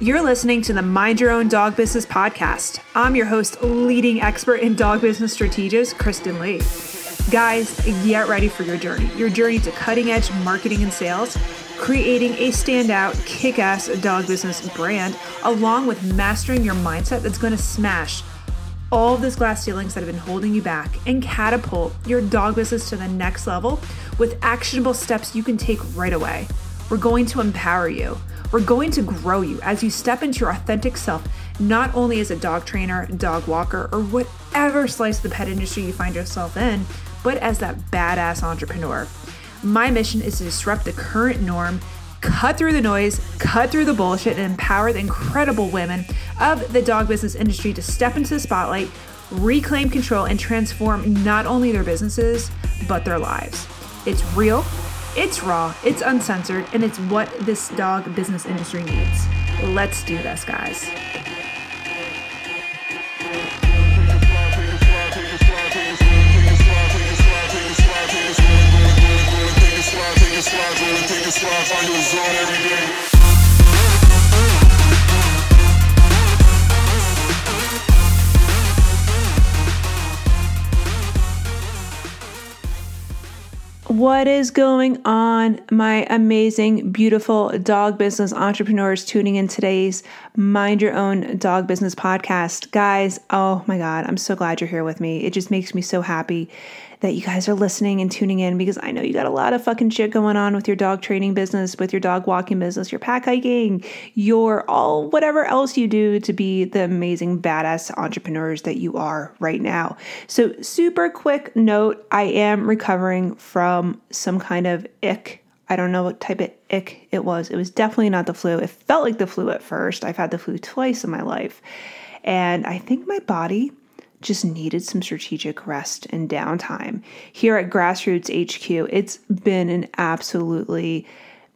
You're listening to the Mind Your Own Dog Business podcast. I'm your host, leading expert in dog business strategist, Kristen Lee. Guys, get ready for your journey. Your journey to cutting edge marketing and sales, creating a standout, kick ass dog business brand, along with mastering your mindset that's going to smash all of those glass ceilings that have been holding you back and catapult your dog business to the next level with actionable steps you can take right away. We're going to empower you. We're going to grow you as you step into your authentic self, not only as a dog trainer, dog walker, or whatever slice of the pet industry you find yourself in, but as that badass entrepreneur. My mission is to disrupt the current norm, cut through the noise, cut through the bullshit, and empower the incredible women of the dog business industry to step into the spotlight, reclaim control, and transform not only their businesses, but their lives. It's real it's raw, it's uncensored, and it's what this dog business industry needs. Let's do this, guys. What is going on, my amazing, beautiful dog business entrepreneurs tuning in today's Mind Your Own Dog Business podcast? Guys, oh my God, I'm so glad you're here with me. It just makes me so happy that you guys are listening and tuning in because I know you got a lot of fucking shit going on with your dog training business, with your dog walking business, your pack hiking, your all whatever else you do to be the amazing badass entrepreneurs that you are right now. So, super quick note I am recovering from some kind of ick. I don't know what type of ick it was. It was definitely not the flu. It felt like the flu at first. I've had the flu twice in my life. And I think my body just needed some strategic rest and downtime. Here at Grassroots HQ, it's been an absolutely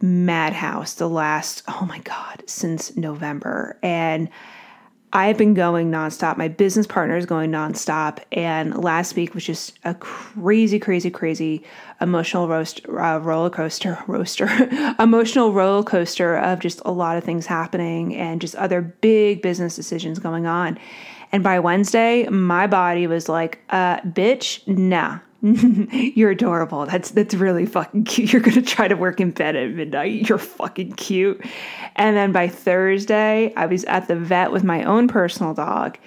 madhouse the last, oh my God, since November. And I've been going nonstop. My business partner is going nonstop. And last week was just a crazy, crazy, crazy emotional roast, uh, roller coaster, roaster, emotional roller coaster of just a lot of things happening and just other big business decisions going on. And by Wednesday, my body was like, uh, bitch, nah. You're adorable. That's that's really fucking cute. You're gonna try to work in bed at midnight. You're fucking cute. And then by Thursday, I was at the vet with my own personal dog,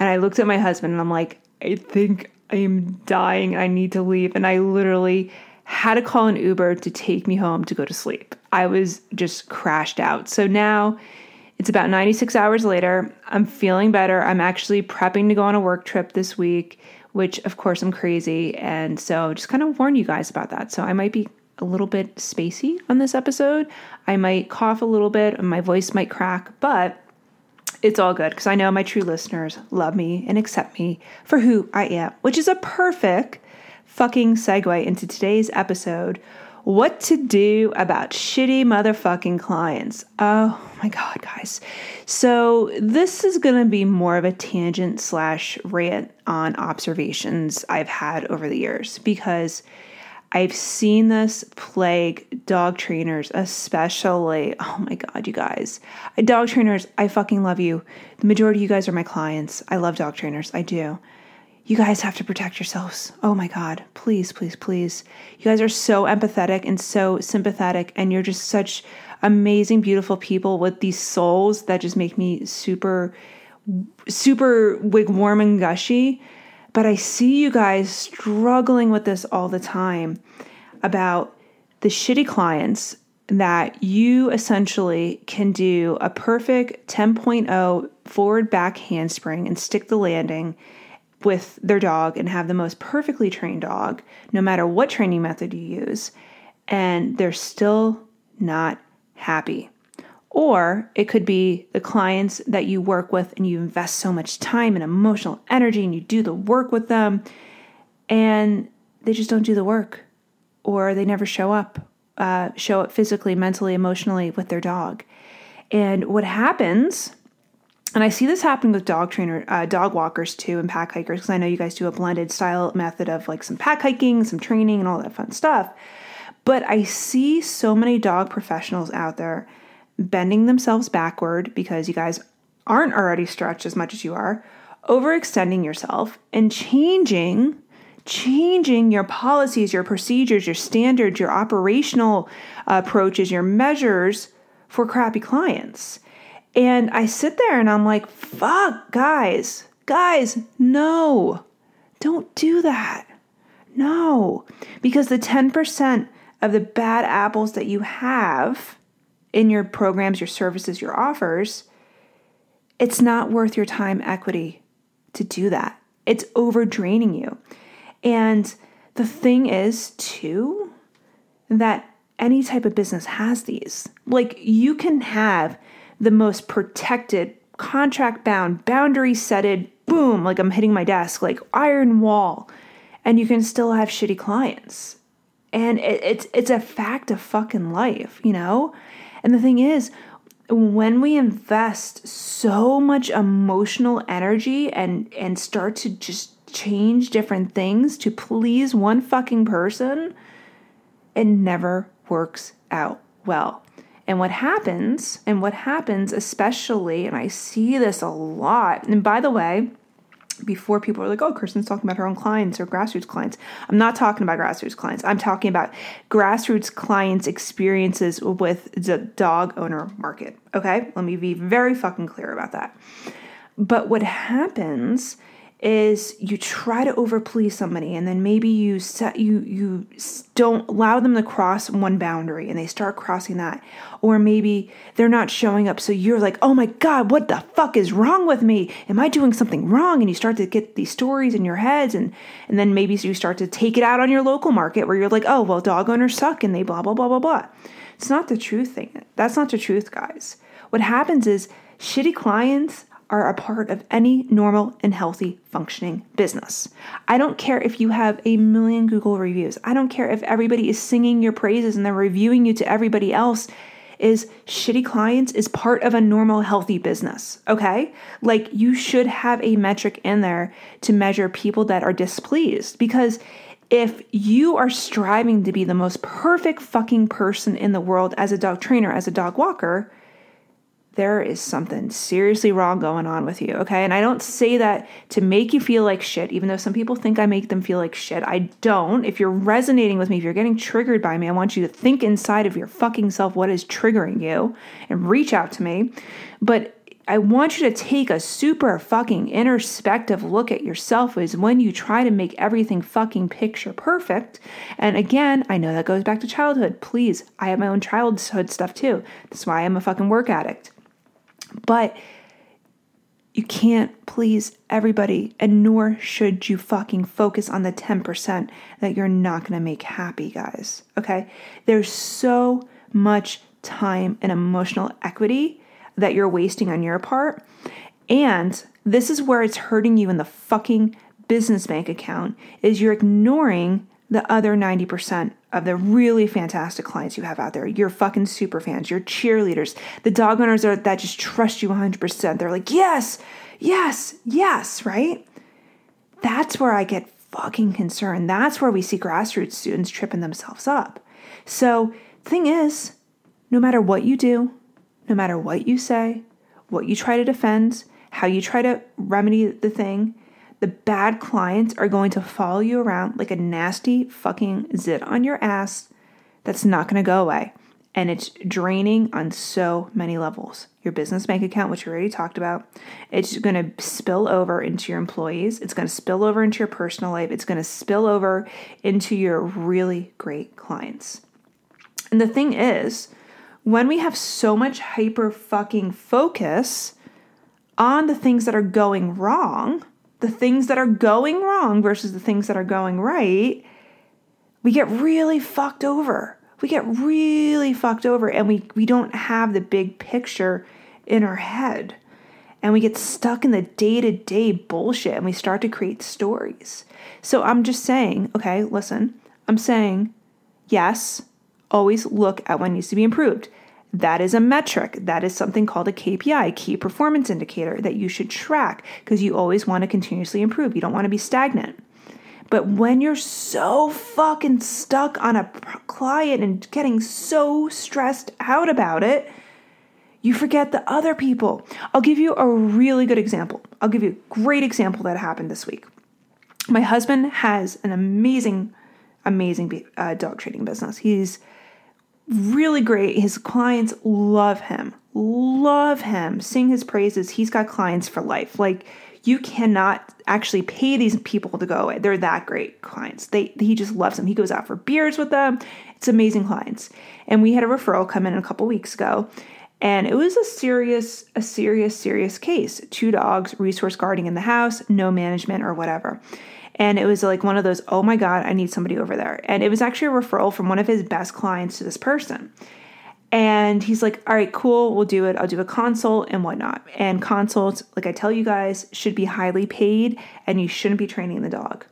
and I looked at my husband and I'm like, I think I am dying. I need to leave. And I literally had to call an Uber to take me home to go to sleep. I was just crashed out. So now it's about 96 hours later. I'm feeling better. I'm actually prepping to go on a work trip this week, which of course I'm crazy. And so just kind of warn you guys about that. So I might be a little bit spacey on this episode. I might cough a little bit and my voice might crack, but it's all good because I know my true listeners love me and accept me for who I am, which is a perfect fucking segue into today's episode what to do about shitty motherfucking clients. Oh my God, guys. So, this is going to be more of a tangent slash rant on observations I've had over the years because I've seen this plague dog trainers, especially. Oh my God, you guys. Dog trainers, I fucking love you. The majority of you guys are my clients. I love dog trainers. I do. You guys have to protect yourselves. Oh my God. Please, please, please. You guys are so empathetic and so sympathetic, and you're just such amazing, beautiful people with these souls that just make me super, super like warm and gushy. But I see you guys struggling with this all the time about the shitty clients that you essentially can do a perfect 10.0 forward back handspring and stick the landing with their dog and have the most perfectly trained dog, no matter what training method you use, and they're still not happy. Or it could be the clients that you work with and you invest so much time and emotional energy and you do the work with them and they just don't do the work or they never show up, uh, show up physically, mentally, emotionally with their dog. And what happens and I see this happen with dog trainer, uh, dog walkers too, and pack hikers because I know you guys do a blended style method of like some pack hiking, some training, and all that fun stuff. But I see so many dog professionals out there bending themselves backward because you guys aren't already stretched as much as you are, overextending yourself, and changing changing your policies, your procedures, your standards, your operational approaches, your measures for crappy clients. And I sit there and I'm like, fuck, guys, guys, no, don't do that. No, because the 10% of the bad apples that you have in your programs, your services, your offers, it's not worth your time equity to do that. It's over draining you. And the thing is, too, that any type of business has these. Like you can have the most protected, contract bound, boundary setted, boom, like I'm hitting my desk, like iron wall, and you can still have shitty clients. And it, it's it's a fact of fucking life, you know? And the thing is, when we invest so much emotional energy and and start to just change different things to please one fucking person, it never works out well. And what happens, and what happens especially, and I see this a lot, and by the way, before people are like, oh, Kristen's talking about her own clients or grassroots clients. I'm not talking about grassroots clients. I'm talking about grassroots clients' experiences with the dog owner market. Okay? Let me be very fucking clear about that. But what happens is you try to overplease somebody and then maybe you set you you don't allow them to cross one boundary and they start crossing that. Or maybe they're not showing up so you're like oh my god what the fuck is wrong with me? Am i doing something wrong? And you start to get these stories in your heads and and then maybe you start to take it out on your local market where you're like oh well dog owners suck and they blah blah blah blah blah. It's not the truth thing. That's not the truth guys. What happens is shitty clients are a part of any normal and healthy functioning business. I don't care if you have a million Google reviews. I don't care if everybody is singing your praises and they're reviewing you to everybody else. Is shitty clients is part of a normal healthy business, okay? Like you should have a metric in there to measure people that are displeased because if you are striving to be the most perfect fucking person in the world as a dog trainer, as a dog walker, there is something seriously wrong going on with you, okay? And I don't say that to make you feel like shit, even though some people think I make them feel like shit. I don't. If you're resonating with me, if you're getting triggered by me, I want you to think inside of your fucking self what is triggering you and reach out to me. But I want you to take a super fucking introspective look at yourself is when you try to make everything fucking picture perfect. And again, I know that goes back to childhood. Please, I have my own childhood stuff too. That's why I'm a fucking work addict. But you can't please everybody, and nor should you fucking focus on the 10% that you're not gonna make happy, guys. Okay? There's so much time and emotional equity that you're wasting on your part. And this is where it's hurting you in the fucking business bank account is you're ignoring the other 90% of the really fantastic clients you have out there, your fucking super fans, your cheerleaders, the dog owners are, that just trust you 100%. They're like, yes, yes, yes, right? That's where I get fucking concerned. That's where we see grassroots students tripping themselves up. So, thing is, no matter what you do, no matter what you say, what you try to defend, how you try to remedy the thing, the bad clients are going to follow you around like a nasty fucking zit on your ass that's not going to go away. And it's draining on so many levels. Your business bank account, which we already talked about, it's going to spill over into your employees. It's going to spill over into your personal life. It's going to spill over into your really great clients. And the thing is, when we have so much hyper fucking focus on the things that are going wrong, the things that are going wrong versus the things that are going right, we get really fucked over. We get really fucked over and we, we don't have the big picture in our head. And we get stuck in the day to day bullshit and we start to create stories. So I'm just saying, okay, listen, I'm saying, yes, always look at what needs to be improved. That is a metric. That is something called a KPI, key performance indicator, that you should track because you always want to continuously improve. You don't want to be stagnant. But when you're so fucking stuck on a client and getting so stressed out about it, you forget the other people. I'll give you a really good example. I'll give you a great example that happened this week. My husband has an amazing, amazing uh, dog training business. He's really great. His clients love him, love him, sing his praises. He's got clients for life. Like, you cannot actually pay these people to go away. They're that great clients. They he just loves them. He goes out for beers with them. It's amazing clients. And we had a referral come in a couple weeks ago, and it was a serious, a serious, serious case. Two dogs, resource guarding in the house, no management or whatever. And it was like one of those, oh my God, I need somebody over there. And it was actually a referral from one of his best clients to this person. And he's like, all right, cool, we'll do it. I'll do a consult and whatnot. And consults, like I tell you guys, should be highly paid and you shouldn't be training the dog.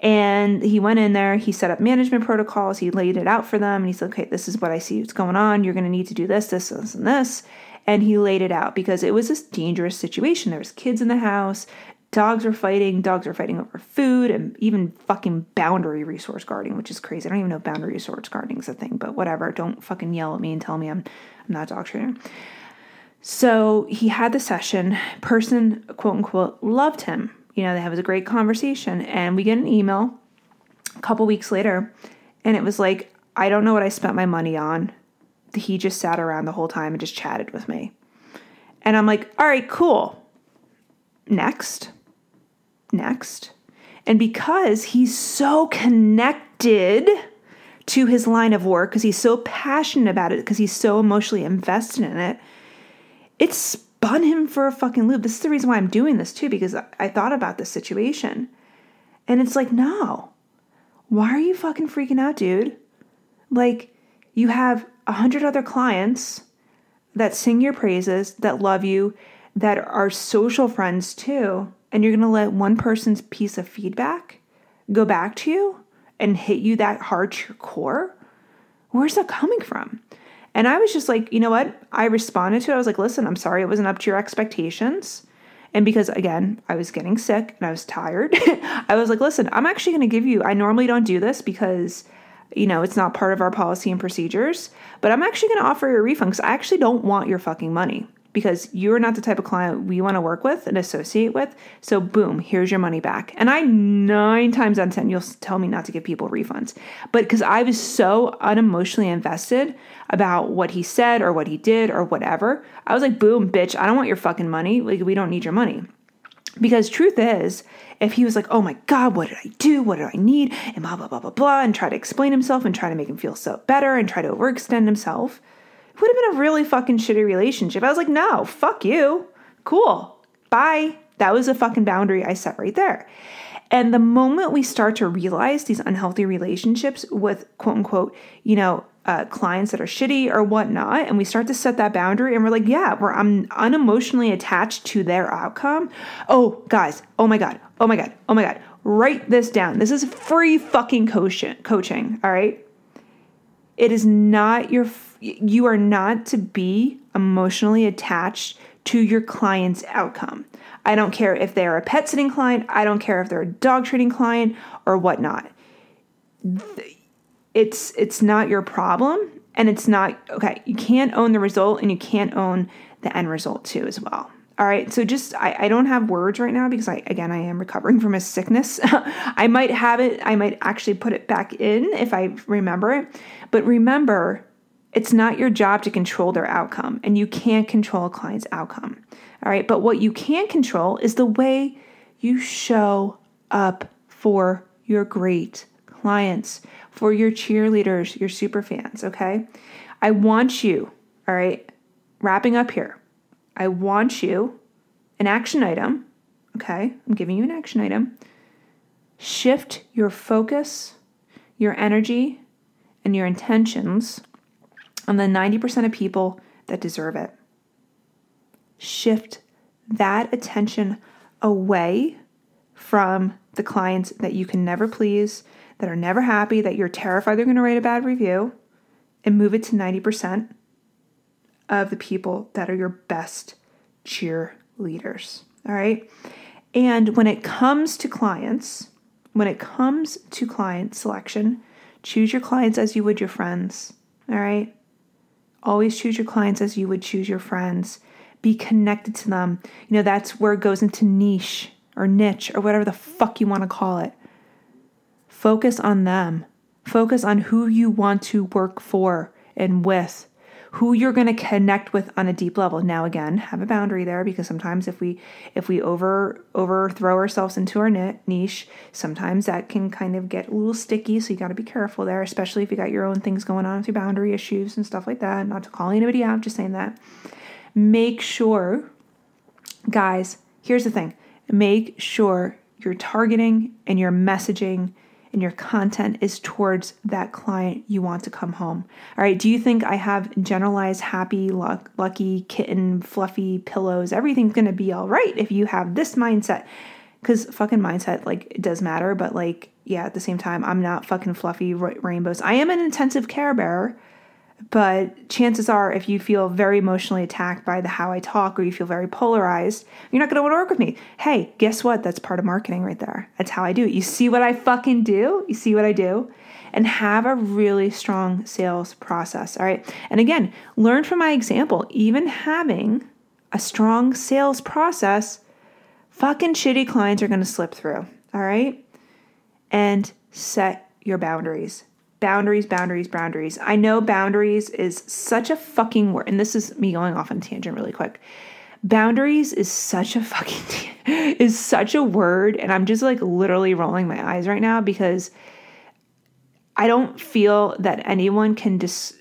And he went in there, he set up management protocols, he laid it out for them, and he said, okay, this is what I see what's going on. You're going to need to do this, this, this, and this. And he laid it out because it was this dangerous situation. There was kids in the house, dogs are fighting, dogs are fighting over food, and even fucking boundary resource guarding, which is crazy. I don't even know if boundary resource guarding is a thing, but whatever. Don't fucking yell at me and tell me I'm I'm not a dog trainer. So he had the session. Person, quote unquote, loved him you know, they have a great conversation. And we get an email a couple weeks later, and it was like, I don't know what I spent my money on. He just sat around the whole time and just chatted with me. And I'm like, all right, cool. Next. Next. And because he's so connected to his line of work, because he's so passionate about it, because he's so emotionally invested in it, it spun him for a fucking loop. This is the reason why I'm doing this too, because I thought about this situation. And it's like, no, why are you fucking freaking out, dude? Like, you have a hundred other clients that sing your praises, that love you, that are social friends too, and you're gonna let one person's piece of feedback go back to you and hit you that hard to your core? Where's that coming from? And I was just like, you know what? I responded to it. I was like, listen, I'm sorry it wasn't up to your expectations. And because again, I was getting sick and I was tired, I was like, listen, I'm actually going to give you, I normally don't do this because, you know, it's not part of our policy and procedures, but I'm actually going to offer you a refund because I actually don't want your fucking money because you're not the type of client we want to work with and associate with. So, boom, here's your money back. And I, nine times out of 10, you'll tell me not to give people refunds. But because I was so unemotionally invested about what he said or what he did or whatever, I was like, boom, bitch, I don't want your fucking money. Like, we don't need your money. Because truth is, if he was like, oh my God, what did I do? What did I need? And blah, blah, blah, blah, blah, and try to explain himself and try to make him feel so better and try to overextend himself, would have been a really fucking shitty relationship. I was like, no, fuck you. Cool. Bye. That was a fucking boundary I set right there. And the moment we start to realize these unhealthy relationships with quote unquote, you know, uh, clients that are shitty or whatnot, and we start to set that boundary, and we're like, yeah, we're I'm unemotionally attached to their outcome. Oh, guys, oh my god, oh my god, oh my god, write this down. This is free fucking coaching. Coaching, all right. It is not your you are not to be emotionally attached to your client's outcome. I don't care if they're a pet sitting client, I don't care if they're a dog training client or whatnot. It's it's not your problem and it's not okay, you can't own the result and you can't own the end result too as well. All right, so just I, I don't have words right now because I again I am recovering from a sickness. I might have it, I might actually put it back in if I remember it. But remember, it's not your job to control their outcome, and you can't control a client's outcome. All right, but what you can control is the way you show up for your great clients, for your cheerleaders, your super fans, okay? I want you, all right, wrapping up here. I want you an action item, okay? I'm giving you an action item. Shift your focus, your energy, and your intentions on the 90% of people that deserve it. Shift that attention away from the clients that you can never please, that are never happy, that you're terrified they're going to write a bad review, and move it to 90% of the people that are your best cheerleaders. All right. And when it comes to clients, when it comes to client selection, choose your clients as you would your friends. All right. Always choose your clients as you would choose your friends. Be connected to them. You know, that's where it goes into niche or niche or whatever the fuck you want to call it. Focus on them. Focus on who you want to work for and with who you're going to connect with on a deep level. Now again, have a boundary there because sometimes if we if we over overthrow ourselves into our niche, sometimes that can kind of get a little sticky, so you got to be careful there, especially if you got your own things going on with your boundary issues and stuff like that. Not to call anybody out, just saying that. Make sure guys, here's the thing. Make sure you're targeting and you're messaging and your content is towards that client you want to come home. All right, do you think I have generalized happy, luck, lucky, kitten, fluffy pillows? Everything's to be all right if you have this mindset. Cuz fucking mindset like it does matter, but like yeah, at the same time I'm not fucking fluffy rainbows. I am an intensive care bearer but chances are, if you feel very emotionally attacked by the how I talk or you feel very polarized, you're not going to want to work with me. Hey, guess what? That's part of marketing right there. That's how I do it. You see what I fucking do? You see what I do? And have a really strong sales process. All right. And again, learn from my example. Even having a strong sales process, fucking shitty clients are going to slip through. All right. And set your boundaries boundaries, boundaries, boundaries. I know boundaries is such a fucking word, and this is me going off on tangent really quick. Boundaries is such a fucking is such a word, and I'm just like literally rolling my eyes right now because I don't feel that anyone can just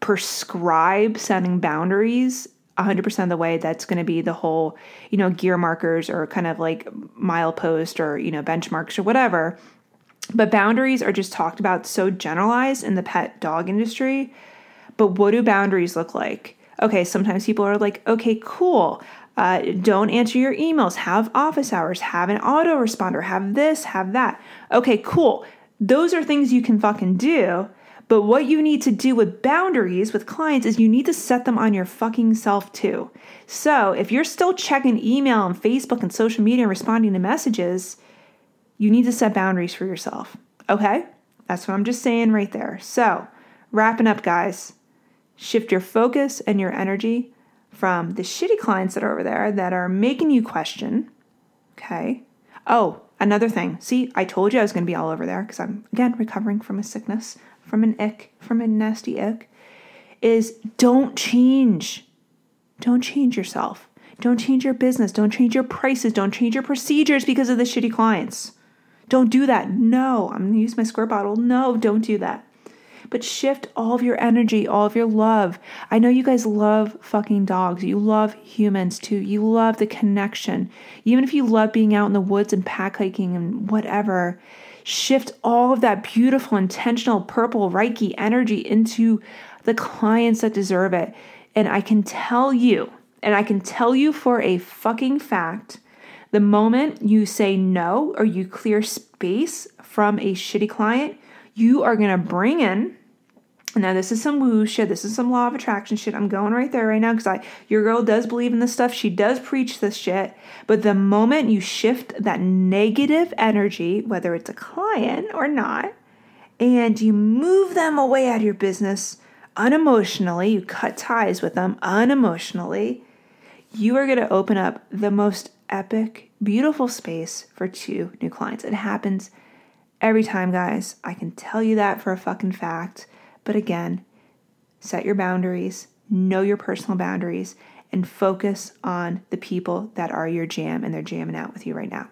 prescribe setting boundaries 100% of the way that's going to be the whole you know gear markers or kind of like milepost or you know benchmarks or whatever but boundaries are just talked about so generalized in the pet dog industry. But what do boundaries look like? Okay, sometimes people are like, okay, cool. Uh, don't answer your emails, have office hours, have an autoresponder, have this, have that. Okay, cool. Those are things you can fucking do. But what you need to do with boundaries with clients is you need to set them on your fucking self too. So if you're still checking email and Facebook and social media and responding to messages, you need to set boundaries for yourself. Okay? That's what I'm just saying right there. So, wrapping up, guys, shift your focus and your energy from the shitty clients that are over there that are making you question. Okay? Oh, another thing. See, I told you I was going to be all over there because I'm, again, recovering from a sickness, from an ick, from a nasty ick. Is don't change. Don't change yourself. Don't change your business. Don't change your prices. Don't change your procedures because of the shitty clients. Don't do that. No, I'm going to use my squirt bottle. No, don't do that. But shift all of your energy, all of your love. I know you guys love fucking dogs. You love humans too. You love the connection. Even if you love being out in the woods and pack hiking and whatever, shift all of that beautiful, intentional purple Reiki energy into the clients that deserve it. And I can tell you, and I can tell you for a fucking fact the moment you say no or you clear space from a shitty client, you are going to bring in now this is some woo shit. This is some law of attraction shit. I'm going right there right now because I your girl does believe in this stuff. She does preach this shit. But the moment you shift that negative energy, whether it's a client or not, and you move them away out of your business unemotionally, you cut ties with them unemotionally, you are going to open up the most epic, beautiful space for two new clients. It happens every time, guys. I can tell you that for a fucking fact. But again, set your boundaries, know your personal boundaries, and focus on the people that are your jam and they're jamming out with you right now.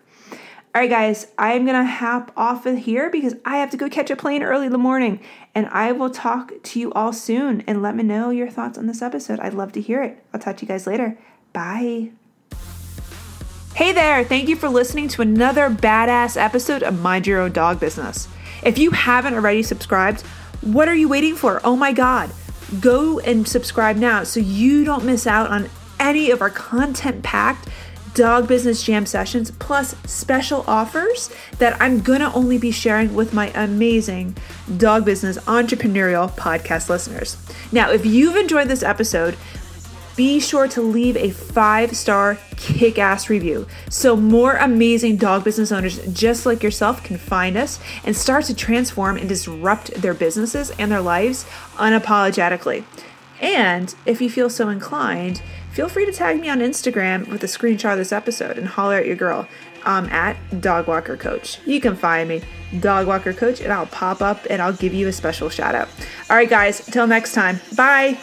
All right, guys, I'm gonna hop off of here because I have to go catch a plane early in the morning. And I will talk to you all soon and let me know your thoughts on this episode. I'd love to hear it. I'll talk to you guys later. Bye. Hey there, thank you for listening to another badass episode of Mind Your Own Dog Business. If you haven't already subscribed, what are you waiting for? Oh my God, go and subscribe now so you don't miss out on any of our content packed dog business jam sessions plus special offers that I'm gonna only be sharing with my amazing dog business entrepreneurial podcast listeners. Now, if you've enjoyed this episode, be sure to leave a five star kick ass review so more amazing dog business owners just like yourself can find us and start to transform and disrupt their businesses and their lives unapologetically. And if you feel so inclined, feel free to tag me on Instagram with a screenshot of this episode and holler at your girl um, at Dog Walker Coach. You can find me, Dog Walker Coach, and I'll pop up and I'll give you a special shout out. All right, guys, till next time. Bye.